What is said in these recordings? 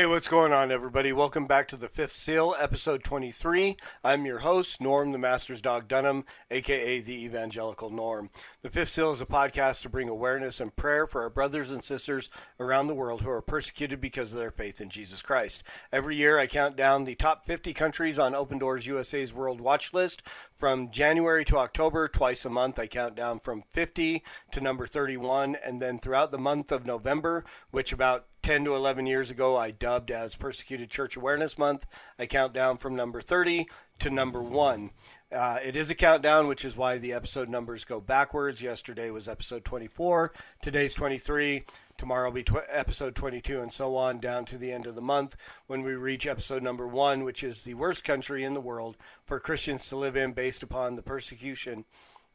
Hey, what's going on, everybody? Welcome back to the Fifth Seal, episode 23. I'm your host, Norm the Master's Dog Dunham, aka the Evangelical Norm. The Fifth Seal is a podcast to bring awareness and prayer for our brothers and sisters around the world who are persecuted because of their faith in Jesus Christ. Every year, I count down the top 50 countries on Open Doors USA's World Watch List. From January to October, twice a month, I count down from 50 to number 31, and then throughout the month of November, which about 10 to 11 years ago, I dubbed as Persecuted Church Awareness Month. I count down from number 30 to number one. Uh, it is a countdown, which is why the episode numbers go backwards. Yesterday was episode 24, today's 23, tomorrow will be tw- episode 22, and so on down to the end of the month when we reach episode number one, which is the worst country in the world for Christians to live in based upon the persecution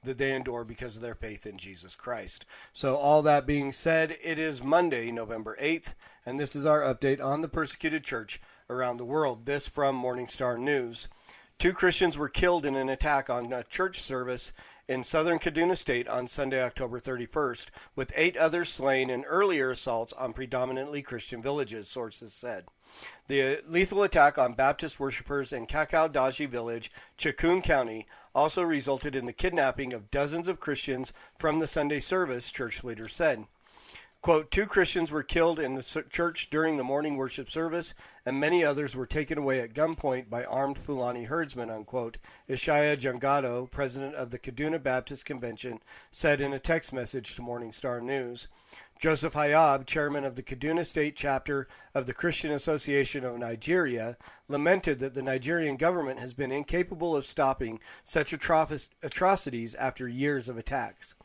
that they endure because of their faith in Jesus Christ. So, all that being said, it is Monday, November 8th, and this is our update on the persecuted church around the world. This from Morningstar News. Two Christians were killed in an attack on a church service in southern Kaduna State on Sunday, October 31st, with eight others slain in earlier assaults on predominantly Christian villages, sources said. The lethal attack on Baptist worshippers in Kakau Daji village, Chikun County, also resulted in the kidnapping of dozens of Christians from the Sunday service, church leaders said. Quote, two Christians were killed in the church during the morning worship service, and many others were taken away at gunpoint by armed Fulani herdsmen, unquote, Ishaya Jangado, president of the Kaduna Baptist Convention, said in a text message to Morning Star News. Joseph Hayab, chairman of the Kaduna State chapter of the Christian Association of Nigeria, lamented that the Nigerian government has been incapable of stopping such atrocities after years of attacks.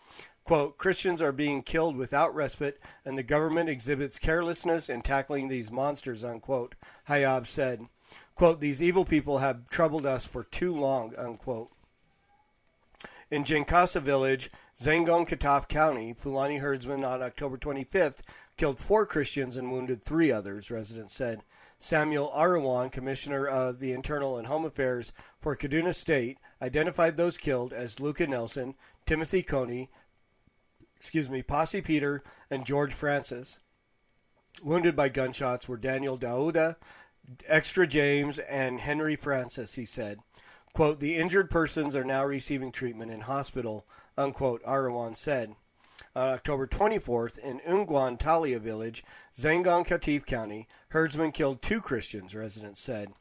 Quote, Christians are being killed without respite, and the government exhibits carelessness in tackling these monsters, unquote, Hayab said. Quote, these evil people have troubled us for too long, unquote. In Jinkasa village, Zangon Kataf County, Fulani herdsmen on October 25th killed four Christians and wounded three others, residents said. Samuel Aruwan, Commissioner of the Internal and Home Affairs for Kaduna State, identified those killed as Luca Nelson, Timothy Coney, excuse me, Posse Peter, and George Francis. Wounded by gunshots were Daniel Dauda, Extra James, and Henry Francis, he said. Quote, the injured persons are now receiving treatment in hospital, unquote, Aruwan said. On October 24th, in Ungwan Talia village, Zangon Kataf County, herdsmen killed two Christians, residents said.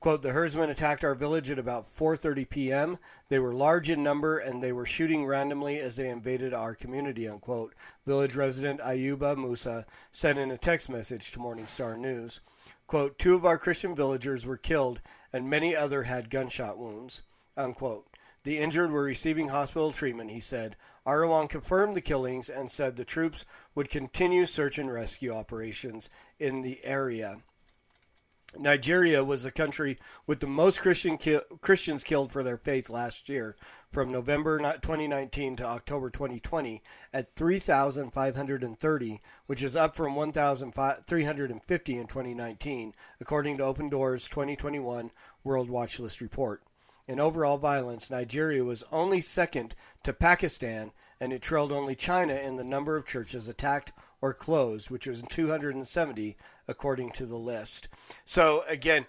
Quote, the herdsmen attacked our village at about 4.30 p.m. They were large in number and they were shooting randomly as they invaded our community, unquote. Village resident Ayuba Musa said in a text message to Morning Star News. Quote, two of our Christian villagers were killed and many other had gunshot wounds, unquote. The injured were receiving hospital treatment, he said. Aruwan confirmed the killings and said the troops would continue search and rescue operations in the area. Nigeria was the country with the most Christian ki- Christians killed for their faith last year, from November 2019 to October 2020, at 3,530, which is up from 1,350 in 2019, according to Open Doors 2021 World Watch List report. In overall violence, Nigeria was only second to Pakistan, and it trailed only China in the number of churches attacked or closed, which was 270 according to the list. So again,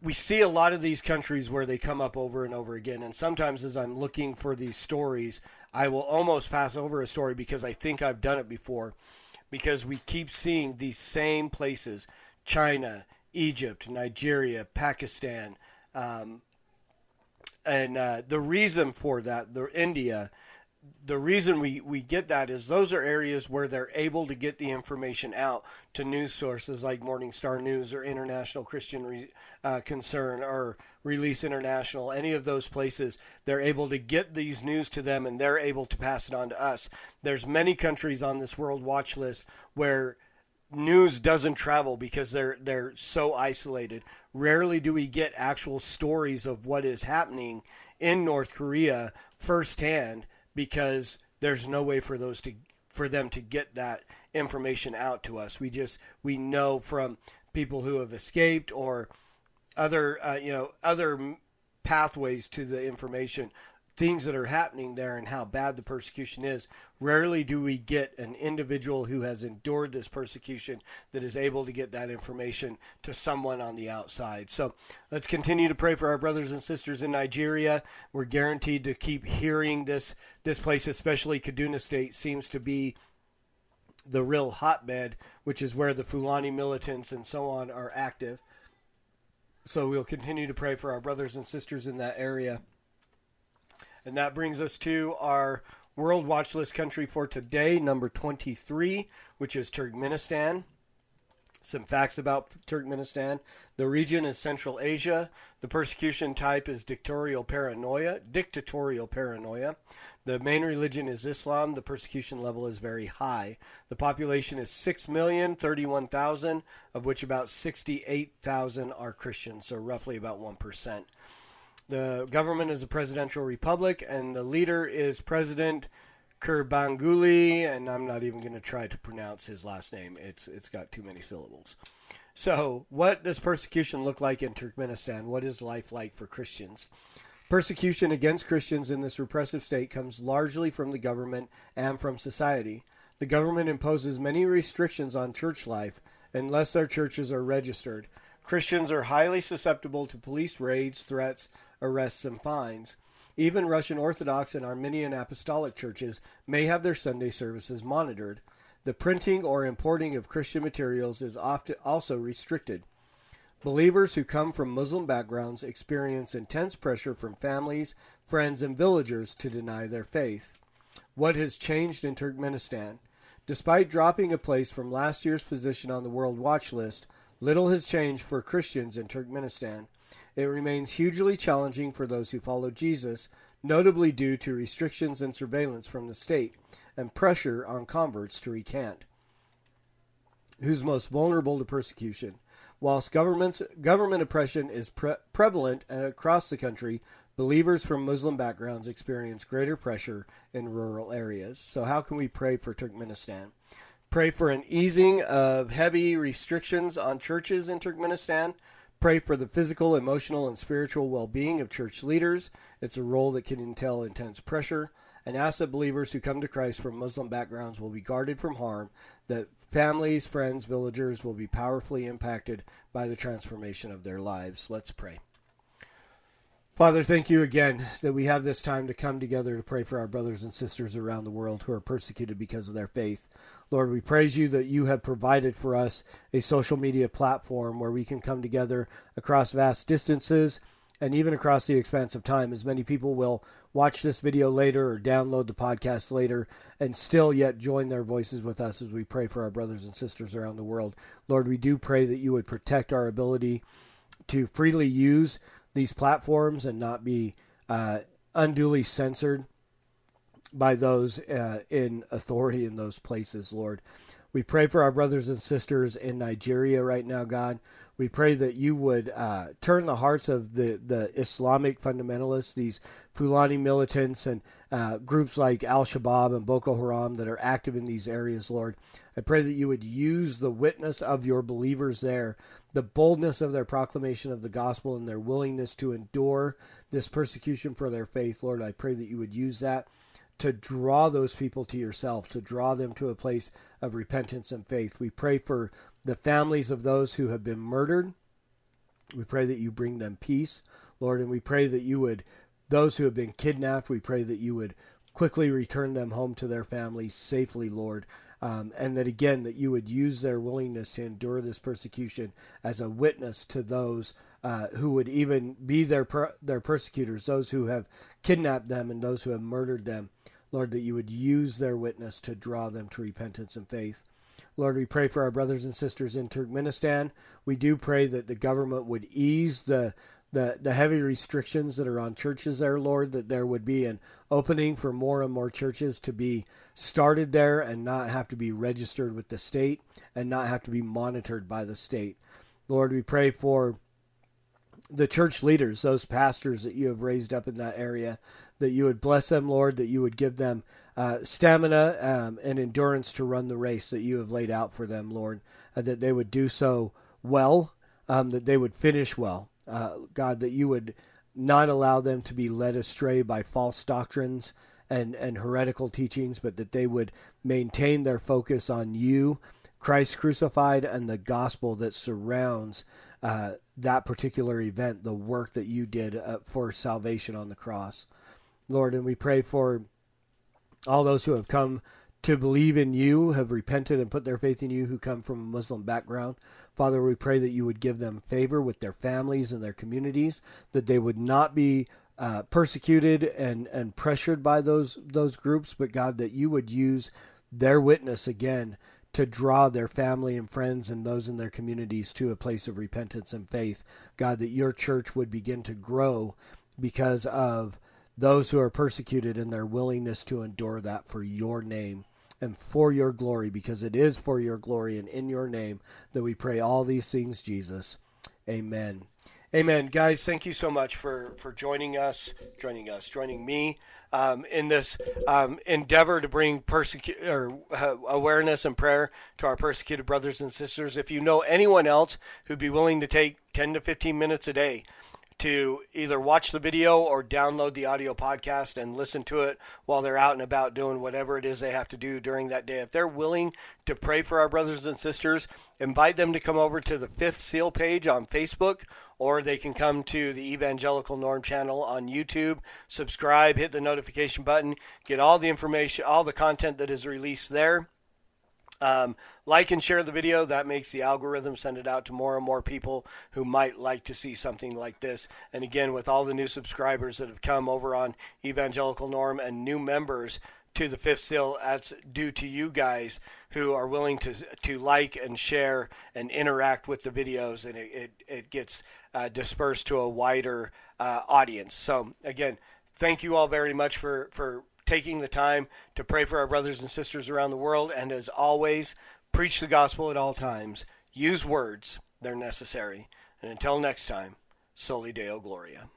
we see a lot of these countries where they come up over and over again, and sometimes as I'm looking for these stories, I will almost pass over a story because I think I've done it before, because we keep seeing these same places: China, Egypt, Nigeria, Pakistan. Um, and uh, the reason for that, the India, the reason we, we get that is those are areas where they're able to get the information out to news sources like Morning Star News or International Christian Re, uh, Concern or Release International, any of those places, they're able to get these news to them and they're able to pass it on to us. There's many countries on this world watch list where news doesn't travel because they're they're so isolated. Rarely do we get actual stories of what is happening in North Korea firsthand because there's no way for those to for them to get that information out to us. We just we know from people who have escaped or other uh, you know other pathways to the information things that are happening there and how bad the persecution is. Rarely do we get an individual who has endured this persecution that is able to get that information to someone on the outside. So let's continue to pray for our brothers and sisters in Nigeria. We're guaranteed to keep hearing this this place, especially Kaduna State, seems to be the real hotbed, which is where the Fulani militants and so on are active. So we'll continue to pray for our brothers and sisters in that area. And that brings us to our World Watch List country for today, number 23, which is Turkmenistan. Some facts about Turkmenistan. The region is Central Asia. The persecution type is dictatorial paranoia. Dictatorial paranoia. The main religion is Islam. The persecution level is very high. The population is 6,031,000, of which about 68,000 are Christians, so roughly about 1%. The government is a presidential republic, and the leader is President Kurbanguli, and I'm not even going to try to pronounce his last name. It's it's got too many syllables. So, what does persecution look like in Turkmenistan? What is life like for Christians? Persecution against Christians in this repressive state comes largely from the government and from society. The government imposes many restrictions on church life unless their churches are registered. Christians are highly susceptible to police raids, threats, arrests, and fines. Even Russian Orthodox and Armenian Apostolic churches may have their Sunday services monitored. The printing or importing of Christian materials is often also restricted. Believers who come from Muslim backgrounds experience intense pressure from families, friends, and villagers to deny their faith. What has changed in Turkmenistan? Despite dropping a place from last year's position on the World Watch List, little has changed for Christians in Turkmenistan. It remains hugely challenging for those who follow Jesus, notably due to restrictions and surveillance from the state and pressure on converts to recant. Who's most vulnerable to persecution? Whilst government oppression is pre- prevalent across the country, believers from Muslim backgrounds experience greater pressure in rural areas. So, how can we pray for Turkmenistan? Pray for an easing of heavy restrictions on churches in Turkmenistan Pray for the physical, emotional, and spiritual well being of church leaders. It's a role that can entail intense pressure. And ask that believers who come to Christ from Muslim backgrounds will be guarded from harm, that families, friends, villagers will be powerfully impacted by the transformation of their lives. Let's pray. Father, thank you again that we have this time to come together to pray for our brothers and sisters around the world who are persecuted because of their faith. Lord, we praise you that you have provided for us a social media platform where we can come together across vast distances and even across the expanse of time, as many people will watch this video later or download the podcast later and still yet join their voices with us as we pray for our brothers and sisters around the world. Lord, we do pray that you would protect our ability to freely use these platforms and not be uh, unduly censored by those uh, in authority in those places, Lord. We pray for our brothers and sisters in Nigeria right now, God. We pray that you would uh, turn the hearts of the, the Islamic fundamentalists, these Fulani militants, and uh, groups like Al Shabaab and Boko Haram that are active in these areas, Lord. I pray that you would use the witness of your believers there, the boldness of their proclamation of the gospel, and their willingness to endure this persecution for their faith, Lord. I pray that you would use that to draw those people to yourself, to draw them to a place of repentance and faith. We pray for the families of those who have been murdered. We pray that you bring them peace, Lord, and we pray that you would, those who have been kidnapped, we pray that you would quickly return them home to their families safely, Lord. Um, and that again, that you would use their willingness to endure this persecution as a witness to those uh, who would even be their per- their persecutors, those who have kidnapped them and those who have murdered them. Lord, that you would use their witness to draw them to repentance and faith. Lord, we pray for our brothers and sisters in Turkmenistan. We do pray that the government would ease the the, the heavy restrictions that are on churches there, Lord, that there would be an opening for more and more churches to be started there and not have to be registered with the state and not have to be monitored by the state. Lord, we pray for the church leaders, those pastors that you have raised up in that area, that you would bless them, Lord, that you would give them uh, stamina um, and endurance to run the race that you have laid out for them, Lord, uh, that they would do so well, um, that they would finish well. Uh, God, that you would not allow them to be led astray by false doctrines and, and heretical teachings, but that they would maintain their focus on you, Christ crucified, and the gospel that surrounds uh, that particular event, the work that you did uh, for salvation on the cross. Lord, and we pray for all those who have come to believe in you, have repented and put their faith in you, who come from a Muslim background. Father, we pray that you would give them favor with their families and their communities, that they would not be uh, persecuted and, and pressured by those those groups, but God, that you would use their witness again to draw their family and friends and those in their communities to a place of repentance and faith. God, that your church would begin to grow because of those who are persecuted and their willingness to endure that for your name and for your glory, because it is for your glory and in your name that we pray all these things, Jesus. Amen. Amen, guys. Thank you so much for for joining us, joining us, joining me um, in this um, endeavor to bring persecu- or uh, awareness and prayer to our persecuted brothers and sisters. If you know anyone else who'd be willing to take ten to fifteen minutes a day to either watch the video or download the audio podcast and listen to it while they're out and about doing whatever it is they have to do during that day. If they're willing to pray for our brothers and sisters, invite them to come over to the Fifth Seal page on Facebook or they can come to the Evangelical Norm channel on YouTube, subscribe, hit the notification button, get all the information, all the content that is released there. Um, like and share the video. That makes the algorithm send it out to more and more people who might like to see something like this. And again, with all the new subscribers that have come over on Evangelical Norm and new members to the Fifth Seal, that's due to you guys who are willing to to like and share and interact with the videos, and it it, it gets uh, dispersed to a wider uh, audience. So again, thank you all very much for for taking the time to pray for our brothers and sisters around the world. And as always, preach the gospel at all times. Use words, they're necessary. And until next time, Soli Deo Gloria.